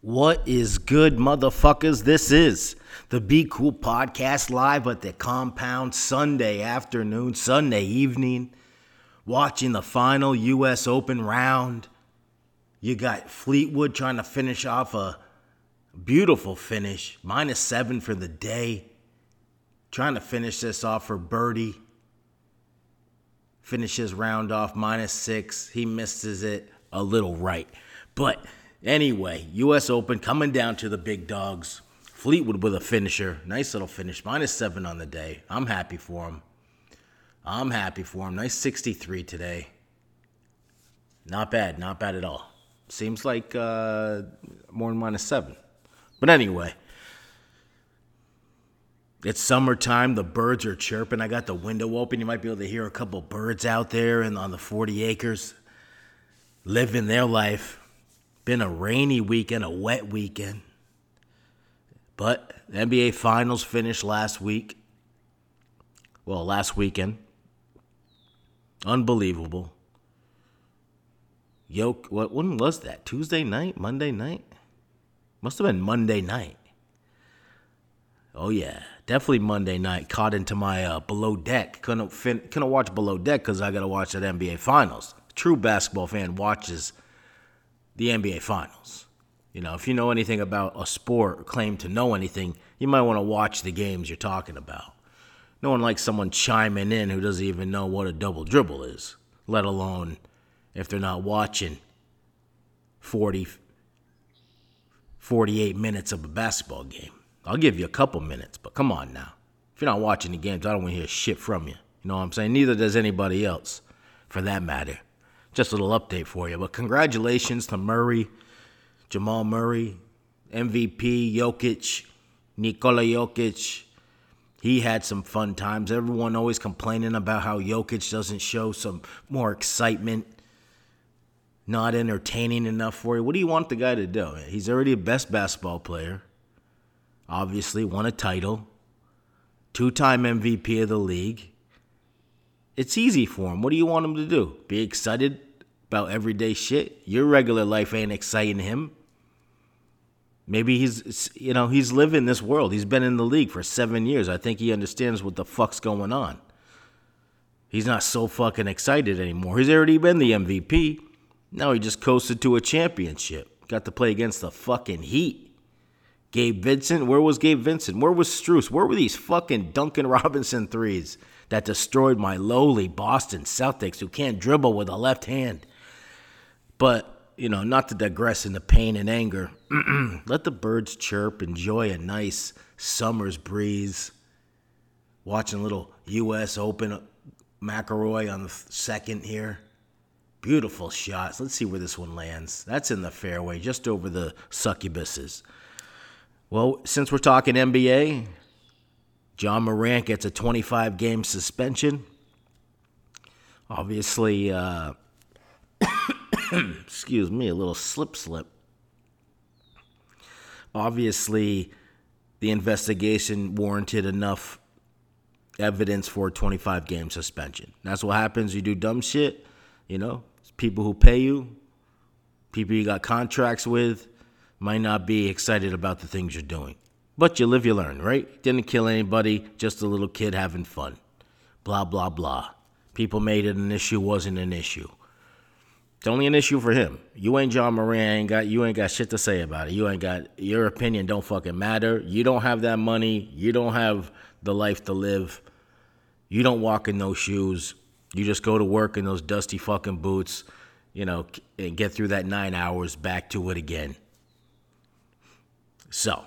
What is good, motherfuckers? This is the Be Cool podcast live at the compound Sunday afternoon, Sunday evening, watching the final U.S. Open round. You got Fleetwood trying to finish off a beautiful finish, minus seven for the day. Trying to finish this off for Birdie. Finishes round off minus six. He misses it a little right. But Anyway, U.S. Open coming down to the big dogs. Fleetwood with a finisher. Nice little finish. Minus seven on the day. I'm happy for him. I'm happy for him. Nice 63 today. Not bad. Not bad at all. Seems like uh, more than minus seven. But anyway, it's summertime. The birds are chirping. I got the window open. You might be able to hear a couple birds out there and on the 40 acres living their life. Been a rainy weekend, a wet weekend. But the NBA Finals finished last week. Well, last weekend. Unbelievable. Yoke, what when was that? Tuesday night? Monday night? Must have been Monday night. Oh yeah, definitely Monday night. Caught into my uh, below deck. Couldn't fin- couldn't watch below deck because I got to watch that NBA Finals. True basketball fan watches the NBA Finals. You know, if you know anything about a sport or claim to know anything, you might want to watch the games you're talking about. No one likes someone chiming in who doesn't even know what a double dribble is, let alone if they're not watching 40, 48 minutes of a basketball game. I'll give you a couple minutes, but come on now. If you're not watching the games, I don't want to hear shit from you. You know what I'm saying? Neither does anybody else, for that matter. Just a little update for you. But congratulations to Murray, Jamal Murray, MVP, Jokic, Nikola Jokic. He had some fun times. Everyone always complaining about how Jokic doesn't show some more excitement, not entertaining enough for you. What do you want the guy to do? He's already the best basketball player. Obviously, won a title, two time MVP of the league. It's easy for him. What do you want him to do? Be excited about everyday shit? Your regular life ain't exciting him. Maybe he's, you know, he's living this world. He's been in the league for seven years. I think he understands what the fuck's going on. He's not so fucking excited anymore. He's already been the MVP. Now he just coasted to a championship. Got to play against the fucking Heat. Gabe Vincent, where was Gabe Vincent? Where was Strus? Where were these fucking Duncan Robinson threes? that destroyed my lowly Boston Celtics who can't dribble with a left hand. But, you know, not to digress into pain and anger, let the birds chirp, enjoy a nice summer's breeze, watching little U.S. Open McIlroy on the second here. Beautiful shots. Let's see where this one lands. That's in the fairway, just over the succubuses. Well, since we're talking NBA, John Morant gets a 25 game suspension. Obviously, uh, excuse me, a little slip slip. Obviously, the investigation warranted enough evidence for a 25 game suspension. That's what happens. You do dumb shit, you know, people who pay you, people you got contracts with, might not be excited about the things you're doing. But you live, you learn, right? Didn't kill anybody, just a little kid having fun. Blah, blah, blah. People made it an issue, wasn't an issue. It's only an issue for him. You ain't John Morant. ain't got you ain't got shit to say about it. You ain't got your opinion don't fucking matter. You don't have that money. You don't have the life to live. You don't walk in those shoes. You just go to work in those dusty fucking boots, you know, and get through that nine hours back to it again. So,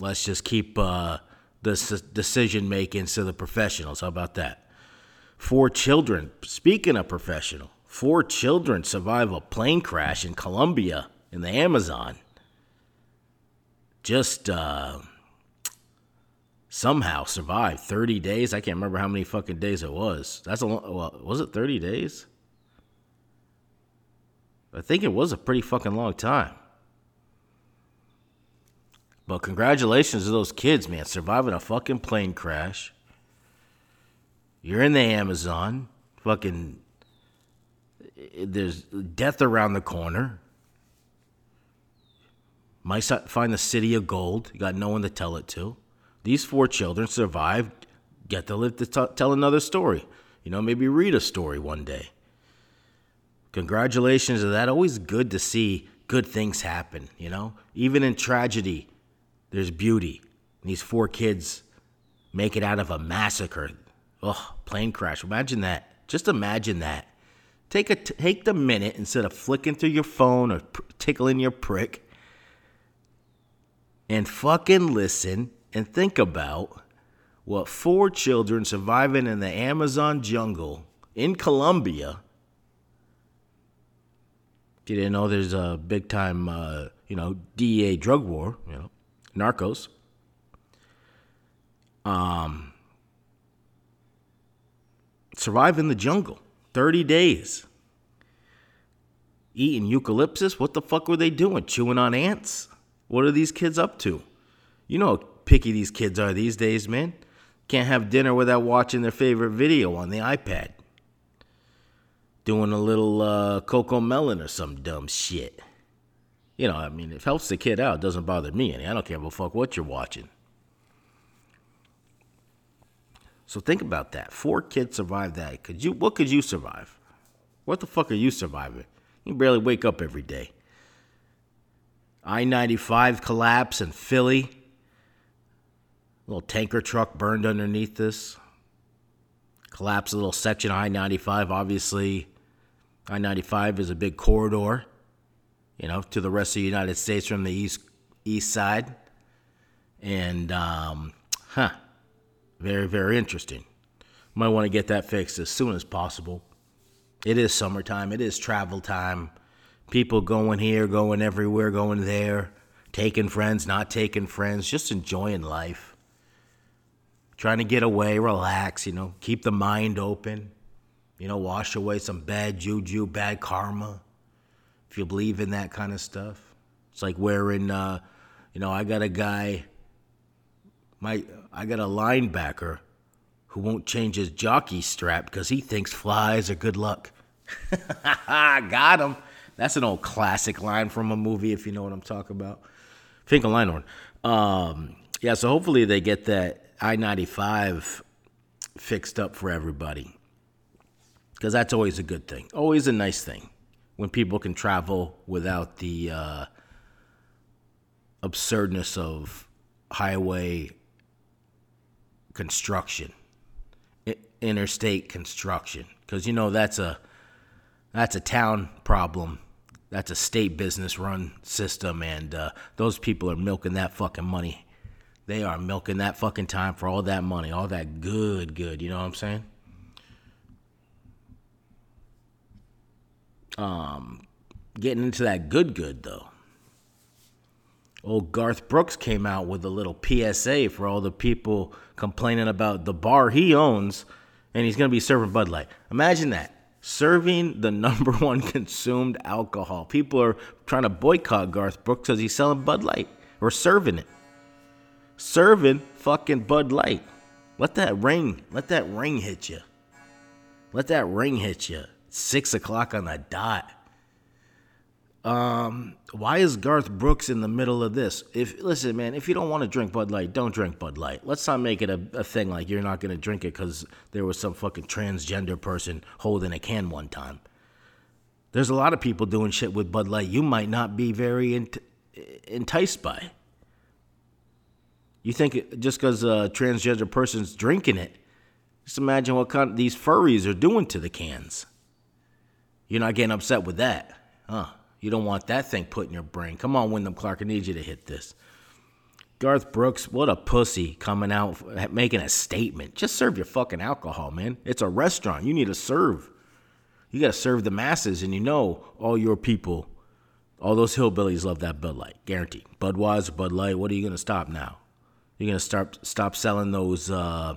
Let's just keep uh, the decision making to the professionals. How about that? Four children, speaking of professional, four children survive a plane crash in Colombia in the Amazon. Just uh, somehow survived 30 days. I can't remember how many fucking days it was. That's a long, well, was it 30 days? I think it was a pretty fucking long time. But congratulations to those kids, man, surviving a fucking plane crash. You're in the Amazon. Fucking Eh, there's death around the corner. might find the city of gold. You got no one to tell it to. These four children survived, get to live to t- tell another story. You know, maybe read a story one day. Congratulations to that. Always good to see good things happen, you know? Even in tragedy, there's beauty. And these four kids make it out of a massacre. Oh, plane crash. Imagine that. Just imagine that. Take a take the minute instead of flicking through your phone or tickling your prick and fucking listen and think about what four children surviving in the Amazon jungle in Colombia. You didn't know there's a big time, uh, you know, DEA drug war, you know, narcos. Um, survive in the jungle 30 days. Eating eucalyptus? What the fuck were they doing? Chewing on ants? What are these kids up to? You know how picky these kids are these days, man. Can't have dinner without watching their favorite video on the iPad. Doing a little uh, CoComelon or some dumb shit. You know, I mean, it helps the kid out. It doesn't bother me any. I don't care a fuck what you're watching. So think about that. Four kids survived that. Could you? What could you survive? What the fuck are you surviving? You barely wake up every day. I 95 collapse in Philly. A little tanker truck burned underneath this. Collapse a little section of I 95. Obviously, I 95 is a big corridor, you know, to the rest of the United States from the east, east side. And, um, huh, very, very interesting. Might want to get that fixed as soon as possible. It is summertime, it is travel time people going here, going everywhere, going there, taking friends, not taking friends, just enjoying life. Trying to get away, relax, you know, keep the mind open, you know, wash away some bad juju, bad karma. If you believe in that kind of stuff. It's like wearing, uh, you know, I got a guy, my, I got a linebacker who won't change his jockey strap because he thinks flies are good luck. got him. That's an old classic line from a movie, if you know what I'm talking about. Finkel Einhorn. Um, yeah, so hopefully they get that I 95 fixed up for everybody. Because that's always a good thing, always a nice thing when people can travel without the uh, absurdness of highway construction, interstate construction. Because, you know, that's a. That's a town problem that's a state business run system, and uh, those people are milking that fucking money. They are milking that fucking time for all that money, all that good, good. You know what I'm saying? Um, getting into that good, good though. Old Garth Brooks came out with a little PSA for all the people complaining about the bar he owns, and he's gonna be serving Bud Light. Imagine that serving the number one consumed alcohol. People are trying to boycott Garth Brooks because he's selling Bud Light or serving it. Serving fucking Bud Light. Let that ring, let that ring hit you. Let that ring hit you. Six o'clock on the dot. Um, why is Garth Brooks in the middle of this? If listen, man, if you don't want to drink Bud Light, don't drink Bud Light. Let's not make it a, a thing like you're not gonna drink it because there was some fucking transgender person holding a can one time. There's a lot of people doing shit with Bud Light you might not be very ent- enticed by. You think just because a transgender person's drinking it, just imagine what kind of, these furries are doing to the cans. You're not getting upset with that, huh? You don't want that thing put in your brain. Come on, Wyndham Clark. I need you to hit this. Garth Brooks, what a pussy coming out making a statement. Just serve your fucking alcohol, man. It's a restaurant. You need to serve. You got to serve the masses, and you know all your people, all those hillbillies love that Bud Light, guaranteed. Budweiser, Bud Light. What are you gonna stop now? You're gonna start stop selling those uh,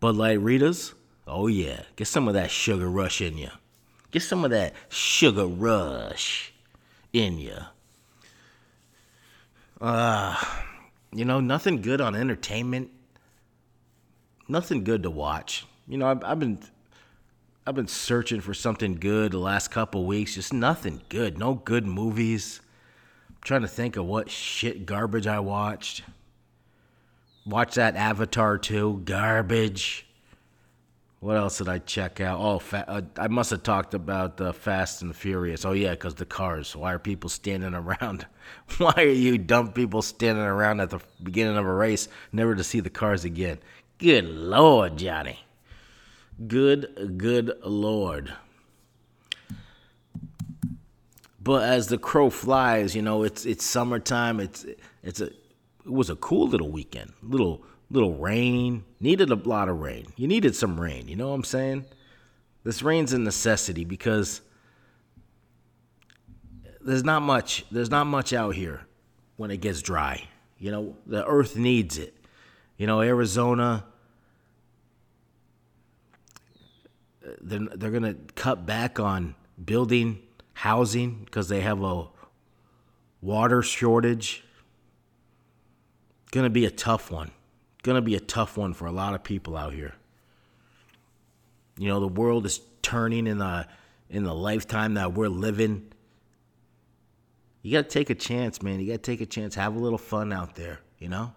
Bud Light Ritas? Oh yeah, get some of that sugar rush in you. Get some of that sugar rush in you. Uh, you know, nothing good on entertainment. Nothing good to watch. You know, I've, I've been I've been searching for something good the last couple weeks. Just nothing good. No good movies. I'm trying to think of what shit garbage I watched. Watch that Avatar 2, garbage. What else did I check out? Oh, fa- uh, I must have talked about the Fast and Furious. Oh yeah, because the cars. Why are people standing around? Why are you dumb people standing around at the beginning of a race, never to see the cars again? Good lord, Johnny. Good, good lord. But as the crow flies, you know, it's it's summertime. It's it's a it was a cool little weekend. Little little rain. Needed a lot of rain. You needed some rain. You know what I'm saying? This rain's a necessity because there's not much. There's not much out here when it gets dry. You know, the earth needs it. You know, Arizona. They're, they're to cut back on building housing because they have a water shortage. To be a tough one going to be a tough one for a lot of people out here. You know, the world is turning in the in the lifetime that we're living. You got to take a chance, man. You got to take a chance. Have a little fun out there, you know?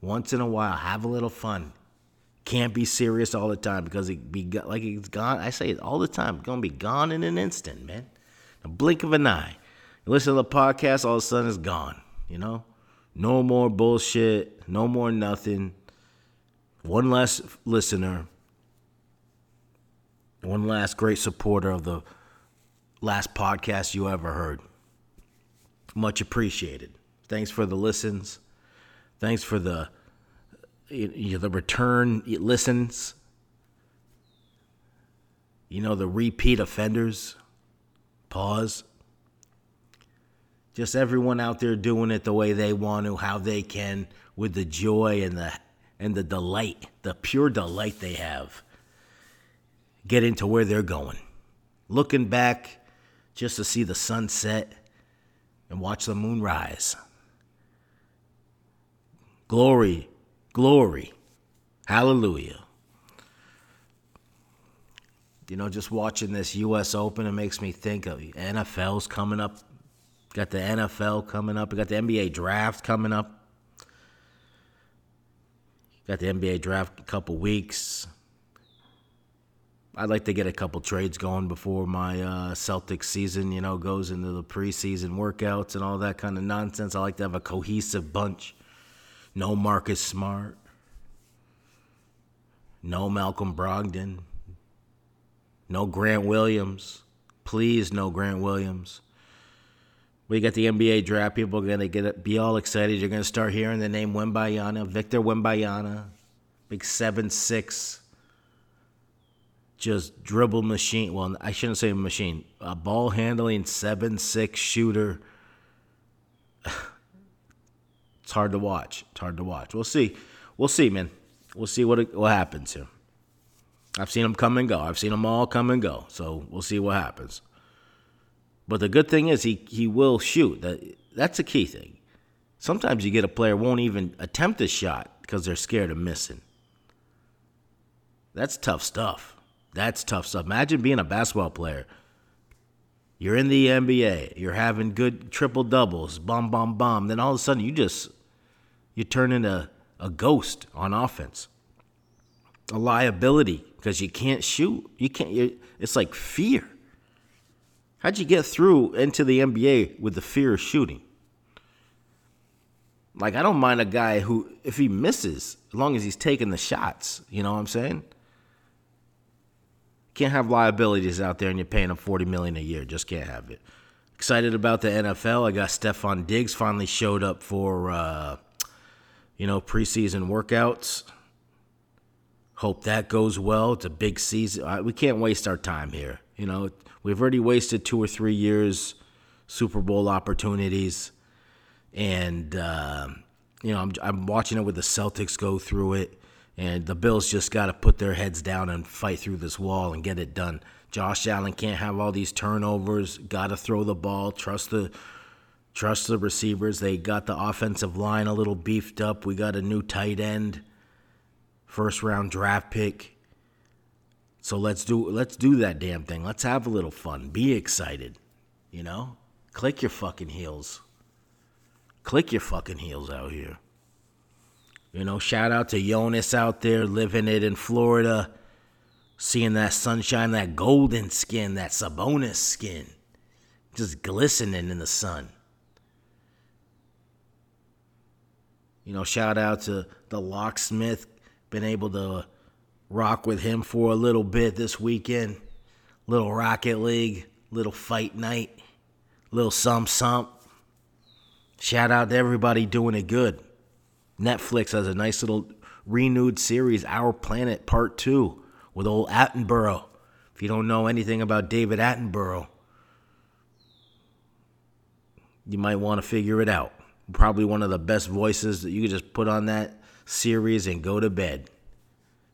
Once in a while, have a little fun. Can't be serious all the time because it be like it's gone. I say it all the time. It's going to be gone in an instant, man. A blink of an eye. You listen to the podcast, all of a sudden it's gone, you know? No more bullshit. No more nothing one last listener, one last great supporter of the last podcast you ever heard. Much appreciated. Thanks for the listens. Thanks for the you know, the return listens. You know the repeat offenders. Pause. Just everyone out there doing it the way they want to, how they can, with the joy and the and the delight, the pure delight they have getting to where they're going. Looking back just to see the sunset and watch the moon rise. Glory, glory, hallelujah. You know, just watching this U.S. Open, it makes me think of NFL's coming up. Got the NFL coming up. We got the NBA draft coming up. Got the NBA draft a couple weeks. I'd like to get a couple trades going before my uh, Celtics season, you know, goes into the preseason workouts and all that kind of nonsense. I like to have a cohesive bunch. No Marcus Smart. No Malcolm Brogdon. No Grant Williams. Please, no Grant Williams. We got the NBA draft. People are gonna get be all excited. You're gonna start hearing the name Wembanyama, Victor Wembanyama, big seven six, just dribble machine. Well, I shouldn't say machine. A ball handling seven six shooter. it's hard to watch. It's hard to watch. We'll see. We'll see, man. We'll see what what happens here. I've seen them come and go. I've seen them all come and go. So we'll see what happens. But the good thing is he he will shoot. That that's a key thing. Sometimes you get a player won't even attempt a shot because they're scared of missing. That's tough stuff. That's tough stuff. Imagine being a basketball player. You're in the NBA. You're having good triple doubles, bomb, bomb, bomb. Then all of a sudden, you just you turn into a ghost on offense, a liability because you can't shoot. You can't. It's like fear. How'd you get through into the NBA with the fear of shooting? Like, I don't mind a guy who, if he misses, as long as he's taking the shots, you know what I'm saying? Can't have liabilities out there and you're paying him 40 million a year. Just can't have it. Excited about the NFL. I got Stefon Diggs finally showed up for, uh, you know, preseason workouts. Hope that goes well. It's a big season. We can't waste our time here. You know, We've already wasted two or three years, Super Bowl opportunities, and uh, you know I'm I'm watching it with the Celtics go through it, and the Bills just got to put their heads down and fight through this wall and get it done. Josh Allen can't have all these turnovers. Got to throw the ball. Trust the trust the receivers. They got the offensive line a little beefed up. We got a new tight end, first round draft pick. So let's do let's do that damn thing. Let's have a little fun. Be excited. You know? Click your fucking heels. Click your fucking heels out here. You know, shout out to Jonas out there living it in Florida, seeing that sunshine, that golden skin, that Sabonis skin, just glistening in the sun. You know, shout out to the locksmith, been able to rock with him for a little bit this weekend. Little Rocket League, little fight night, little some some. Shout out to everybody doing it good. Netflix has a nice little renewed series, Our Planet Part 2, with old Attenborough. If you don't know anything about David Attenborough, you might want to figure it out. Probably one of the best voices that you could just put on that series and go to bed.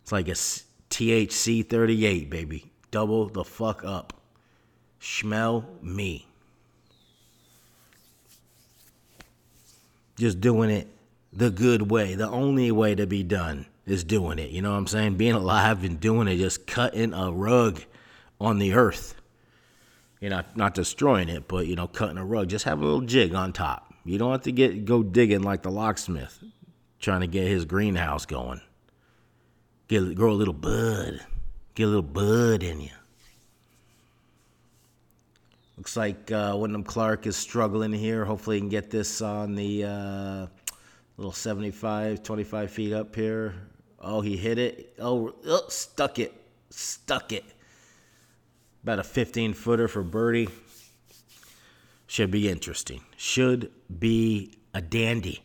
It's like a THC 38, baby. Double the fuck up. Smell me. Just doing it the good way. The only way to be done is doing it. You know what I'm saying? Being alive and doing it, just cutting a rug on the earth. You know, not destroying it, but you know, cutting a rug. Just have a little jig on top. You don't have to get go digging like the locksmith, trying to get his greenhouse going. Get grow a little bud, get a little bud in you. Looks like uh, Wyndham Clark is struggling here. Hopefully, he can get this on the uh, little 75, 25 feet up here. Oh, he hit it. Oh, oh stuck it. Stuck it. About a 15 footer for birdie. Should be interesting. Should be a dandy.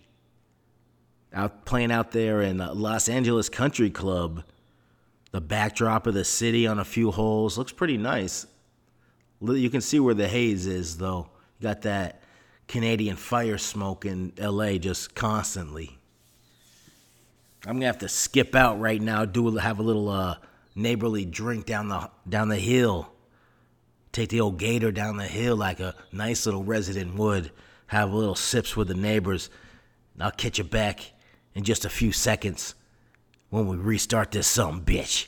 Out playing out there in Los Angeles Country Club. The backdrop of the city on a few holes looks pretty nice. You can see where the haze is, though. You got that Canadian fire smoke in LA just constantly. I'm gonna have to skip out right now, do have a little uh, neighborly drink down the down the hill. Take the old gator down the hill like a nice little resident would. Have a little sips with the neighbors. I'll catch you back in just a few seconds when we restart this some bitch.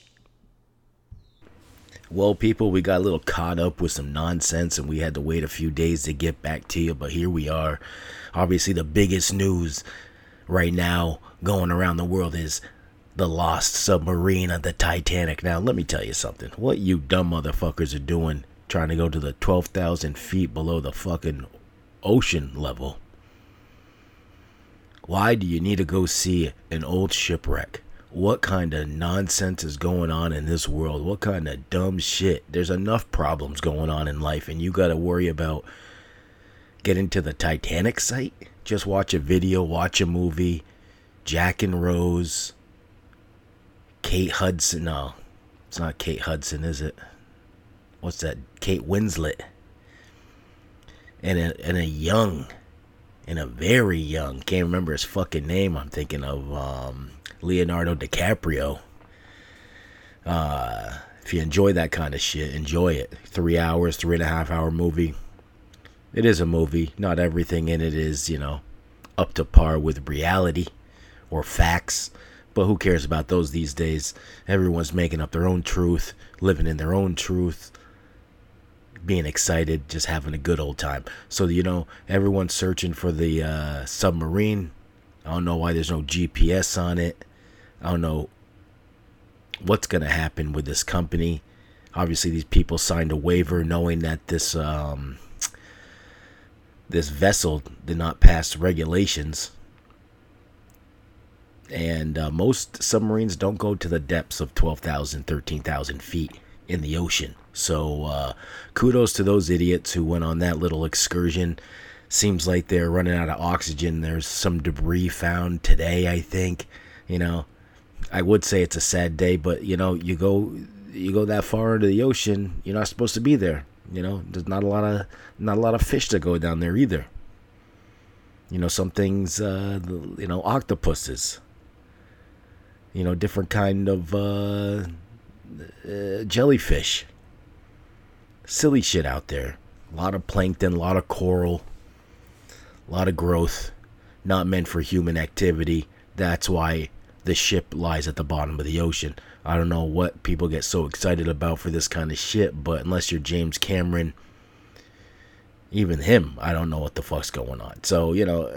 Well, people, we got a little caught up with some nonsense and we had to wait a few days to get back to you, but here we are. Obviously, the biggest news right now going around the world is the lost submarine of the Titanic. Now, let me tell you something. What you dumb motherfuckers are doing trying to go to the 12,000 feet below the fucking ocean level. Why do you need to go see an old shipwreck? what kind of nonsense is going on in this world? What kind of dumb shit? There's enough problems going on in life, and you got to worry about getting to the Titanic site? Just watch a video, watch a movie. Jack and Rose, Kate Hudson. No, it's not Kate Hudson, is it? What's that? Kate Winslet. And a, and a young, and a very young, can't remember his fucking name. I'm thinking of um, Leonardo DiCaprio. Uh, if you enjoy that kind of shit, enjoy it. Three hours, three and a half hour movie. It is a movie. Not everything in it is, you know, up to par with reality or facts. But who cares about those these days? Everyone's making up their own truth, living in their own truth, being excited, just having a good old time. So, you know, everyone's searching for the uh, submarine. I don't know why there's no GPS on it. I don't know what's going to happen with this company. Obviously, these people signed a waiver knowing that this um, this vessel did not pass regulations. And uh, most submarines don't go to the depths of 12,000, 13,000 feet in the ocean. So uh, kudos to those idiots who went on that little excursion. Seems like they're running out of oxygen. There's some debris found today, I think. You know, I would say it's a sad day, but you know, you go you go that far into the ocean, you're not supposed to be there. You know, there's not a lot of not a lot of fish to go down there either. You know, some things, uh, you know, octopuses. You know, different kind of uh, uh, jellyfish. Silly shit out there. A lot of plankton, a lot of coral, a lot of growth. Not meant for human activity. That's why the ship lies at the bottom of the ocean. I don't know what people get so excited about for this kind of shit, but unless you're James Cameron, even him, I don't know what the fuck's going on. So, you know,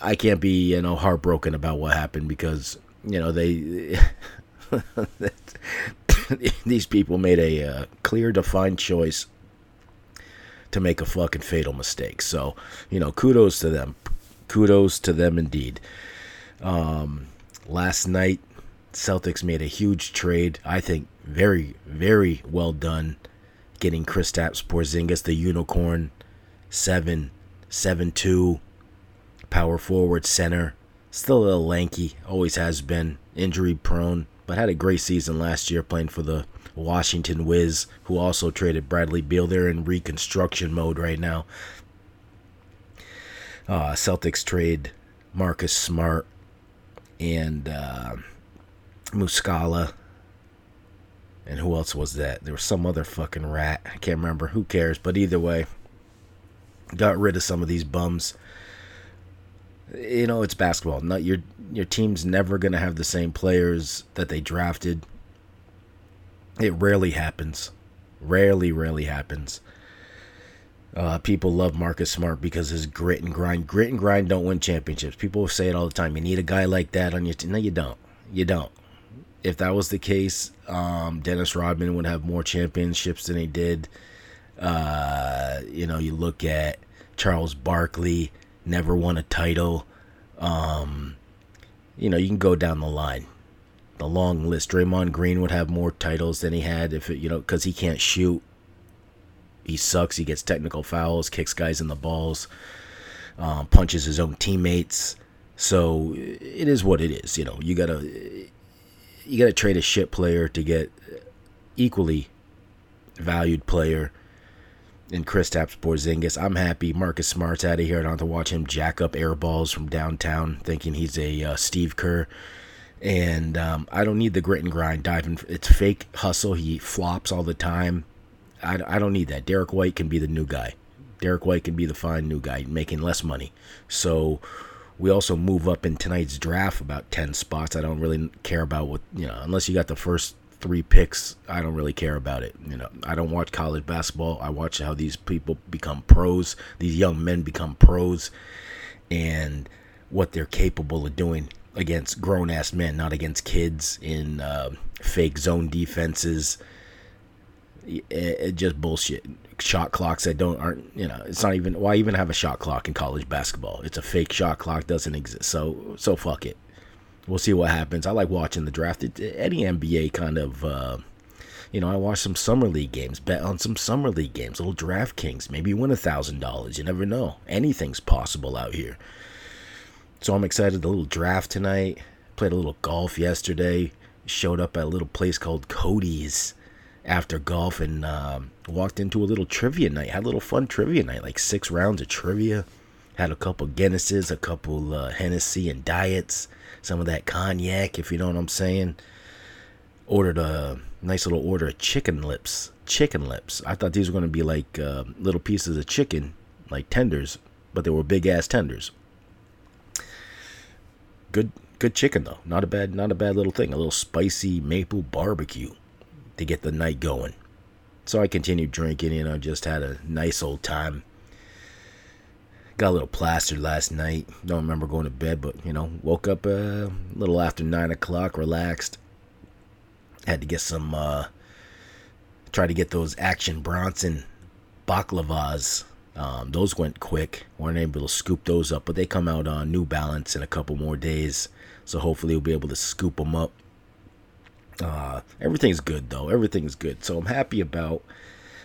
I can't be you know heartbroken about what happened because you know they these people made a uh, clear, defined choice to make a fucking fatal mistake. So you know, kudos to them. Kudos to them indeed. Um, last night, Celtics made a huge trade. I think very, very well done, getting Kristaps Porzingis, the unicorn, seven, seven two, power forward, center. Still a little lanky, always has been injury prone, but had a great season last year playing for the Washington Wiz, who also traded Bradley Beal. They're in reconstruction mode right now. Uh, Celtics trade Marcus Smart and uh, Muscala. And who else was that? There was some other fucking rat. I can't remember. Who cares? But either way, got rid of some of these bums. You know, it's basketball. Not your your team's never gonna have the same players that they drafted. It rarely happens. Rarely, rarely happens. Uh, people love Marcus Smart because his grit and grind. Grit and grind don't win championships. People say it all the time. You need a guy like that on your team. No, you don't. You don't. If that was the case, um, Dennis Rodman would have more championships than he did. Uh, you know, you look at Charles Barkley, never won a title. Um, you know, you can go down the line, the long list. Draymond Green would have more titles than he had if it, you know, because he can't shoot he sucks. He gets technical fouls, kicks guys in the balls, um, punches his own teammates. So it is what it is. You know, you gotta you gotta trade a shit player to get equally valued player in Kristaps Porzingis. I'm happy Marcus Smart's out of here. I don't have to watch him jack up air balls from downtown, thinking he's a uh, Steve Kerr. And um, I don't need the grit and grind diving. It's fake hustle. He flops all the time. I, I don't need that. Derrick White can be the new guy. Derrick White can be the fine new guy, making less money. So we also move up in tonight's draft about 10 spots. I don't really care about what, you know, unless you got the first three picks, I don't really care about it. You know, I don't watch college basketball. I watch how these people become pros, these young men become pros, and what they're capable of doing against grown ass men, not against kids in uh, fake zone defenses it, it just bullshit. Shot clocks that don't aren't you know it's not even why even have a shot clock in college basketball? It's a fake shot clock doesn't exist. So so fuck it. We'll see what happens. I like watching the draft. Any NBA kind of. Uh, you know, I watch some summer league games, bet on some summer league games, little DraftKings, maybe win a thousand dollars. You never know. Anything's possible out here. So I'm excited. The little draft tonight. Played a little golf yesterday. Showed up at a little place called Cody's after golf and um, walked into a little trivia night. Had a little fun trivia night, like six rounds of trivia. Had a couple Guinnesses, a couple uh, Hennessy and diets, some of that cognac, if you know what I'm saying. Ordered a nice little order of chicken lips. Chicken lips. I thought these were going to be like uh, little pieces of chicken, like tenders, but they were big ass tenders. Good, good chicken though. Not a bad, not a bad little thing. A little spicy maple barbecue to get the night going. So I continued drinking, you know, just had a nice old time. Got a little plastered last night. Don't remember going to bed, but, you know, woke up uh, a little after 9 o'clock, relaxed. Had to get some, uh, try to get those Action Bronson baklavas. Um, those went quick. weren't able to scoop those up, but they come out on New Balance in a couple more days. So hopefully we'll be able to scoop them up uh, everything's good though. Everything's good. So I'm happy about,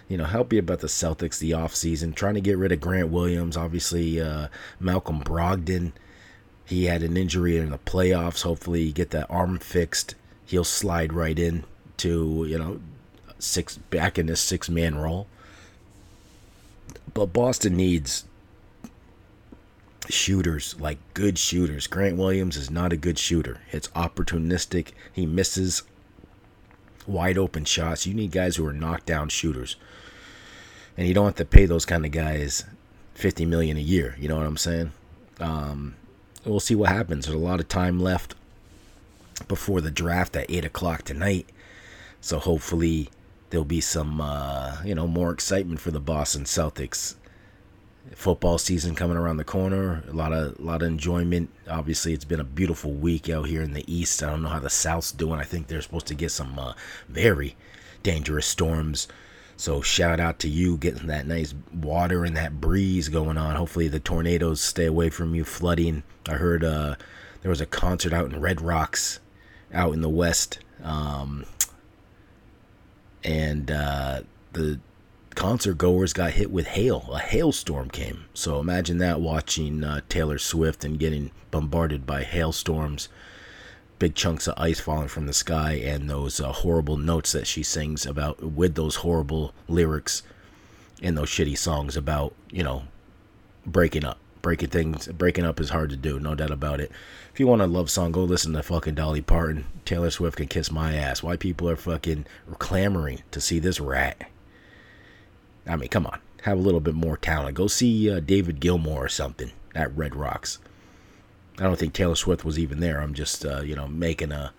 you know, happy about the Celtics, the offseason, trying to get rid of Grant Williams. Obviously, uh, Malcolm Brogdon, he had an injury in the playoffs. Hopefully, get that arm fixed. He'll slide right in to, you know, six back in this six man role. But Boston needs shooters, like good shooters. Grant Williams is not a good shooter. It's opportunistic. He misses wide open shots. You need guys who are knockdown shooters. And you don't have to pay those kind of guys 50 million a year, you know what I'm saying? Um, we'll see what happens. There's a lot of time left before the draft at 8 o'clock tonight. So hopefully there'll be some, uh, you know, more excitement for the Boston Celtics football season coming around the corner. A lot of a lot of enjoyment. Obviously, it's been a beautiful week out here in the east. I don't know how the south's doing. I think they're supposed to get some uh, very dangerous storms. So shout out to you getting that nice water and that breeze going on. Hopefully the tornadoes stay away from you flooding. I heard uh, there was a concert out in Red Rocks, out in the west, um, and uh, the concert goers got hit with hail. A hailstorm came. So imagine that watching uh, Taylor Swift and getting bombarded by hailstorms, big chunks of ice falling from the sky, and those uh, horrible notes that she sings about with those horrible lyrics and those shitty songs about, you know, breaking up. Breaking things, breaking up is hard to do, no doubt about it. If you want a love song, go listen to fucking Dolly Parton. Taylor Swift can kiss my ass. Why people are fucking clamoring to see this rat? I mean, come on, have a little bit more talent. Go see uh, David Gilmour or something at Red Rocks. I don't think Taylor Swift was even there. I'm just, uh, you know, making a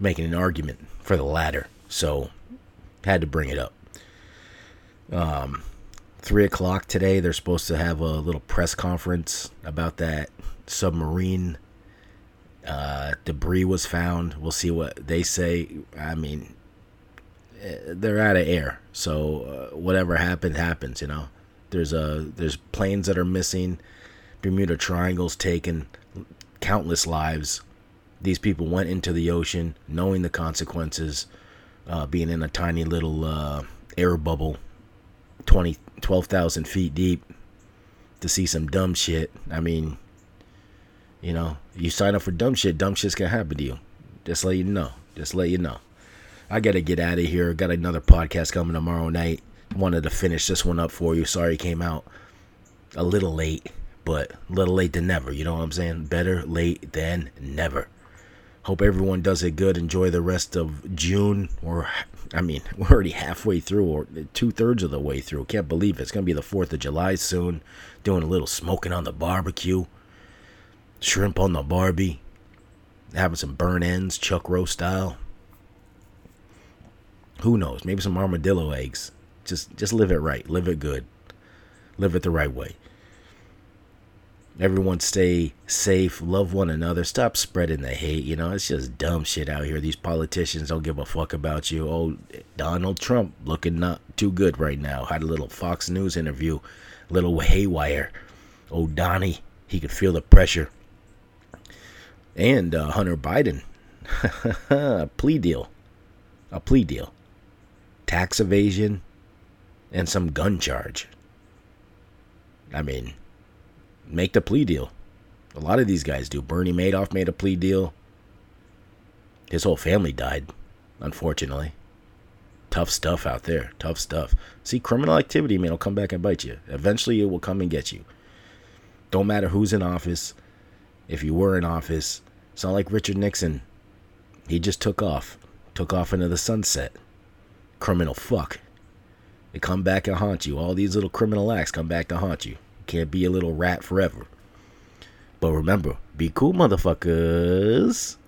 making an argument for the latter. So had to bring it up. Um, three o'clock today. They're supposed to have a little press conference about that submarine. Uh, debris was found. We'll see what they say. I mean, they're out of air. So uh, whatever happened happens, you know. There's a there's planes that are missing. Bermuda Triangle's taken countless lives. These people went into the ocean knowing the consequences, uh, being in a tiny little uh, air bubble, 20, 12,000 feet deep, to see some dumb shit. I mean, you know, you sign up for dumb shit, dumb shit's gonna happen to you. Just let you know. Just let you know. I got to get out of here. Got another podcast coming tomorrow night. Wanted to finish this one up for you. Sorry came out a little late, but a little late than never. You know what I'm saying? Better late than never. Hope everyone does it good. Enjoy the rest of June. Or, I mean, we're already halfway through, or two thirds of the way through. Can't believe it. It's to be the 4th of July soon. Doing a little smoking on the barbecue, shrimp on the barbie, having some burn ends, chuck roast style. Who knows? Maybe some armadillo eggs. Just just live it right. Live it good. Live it the right way. Everyone stay safe, love one another, stop spreading the hate. You know, it's just dumb shit out here. These politicians don't give a fuck about you. Oh, Donald Trump looking not too good right now. Had a little Fox News interview, little haywire. Oh, Donnie, he could feel the pressure. And uh, Hunter Biden, a plea deal. A plea deal tax evasion, and some gun charge. I mean, make the plea deal. A lot of these guys do. Bernie Madoff made a plea deal. His whole family died, unfortunately. Tough stuff out there. Tough stuff. See, criminal activity, man, will come back and bite you. Eventually, it will come and get you. Don't matter who's in office. If you were in office, it's not like Richard Nixon. He just took off, took off into the sunset criminal fuck. They come back and haunt you. All these little criminal acts come back to haunt you. You can't be a little rat forever. But remember, be cool, motherfuckers.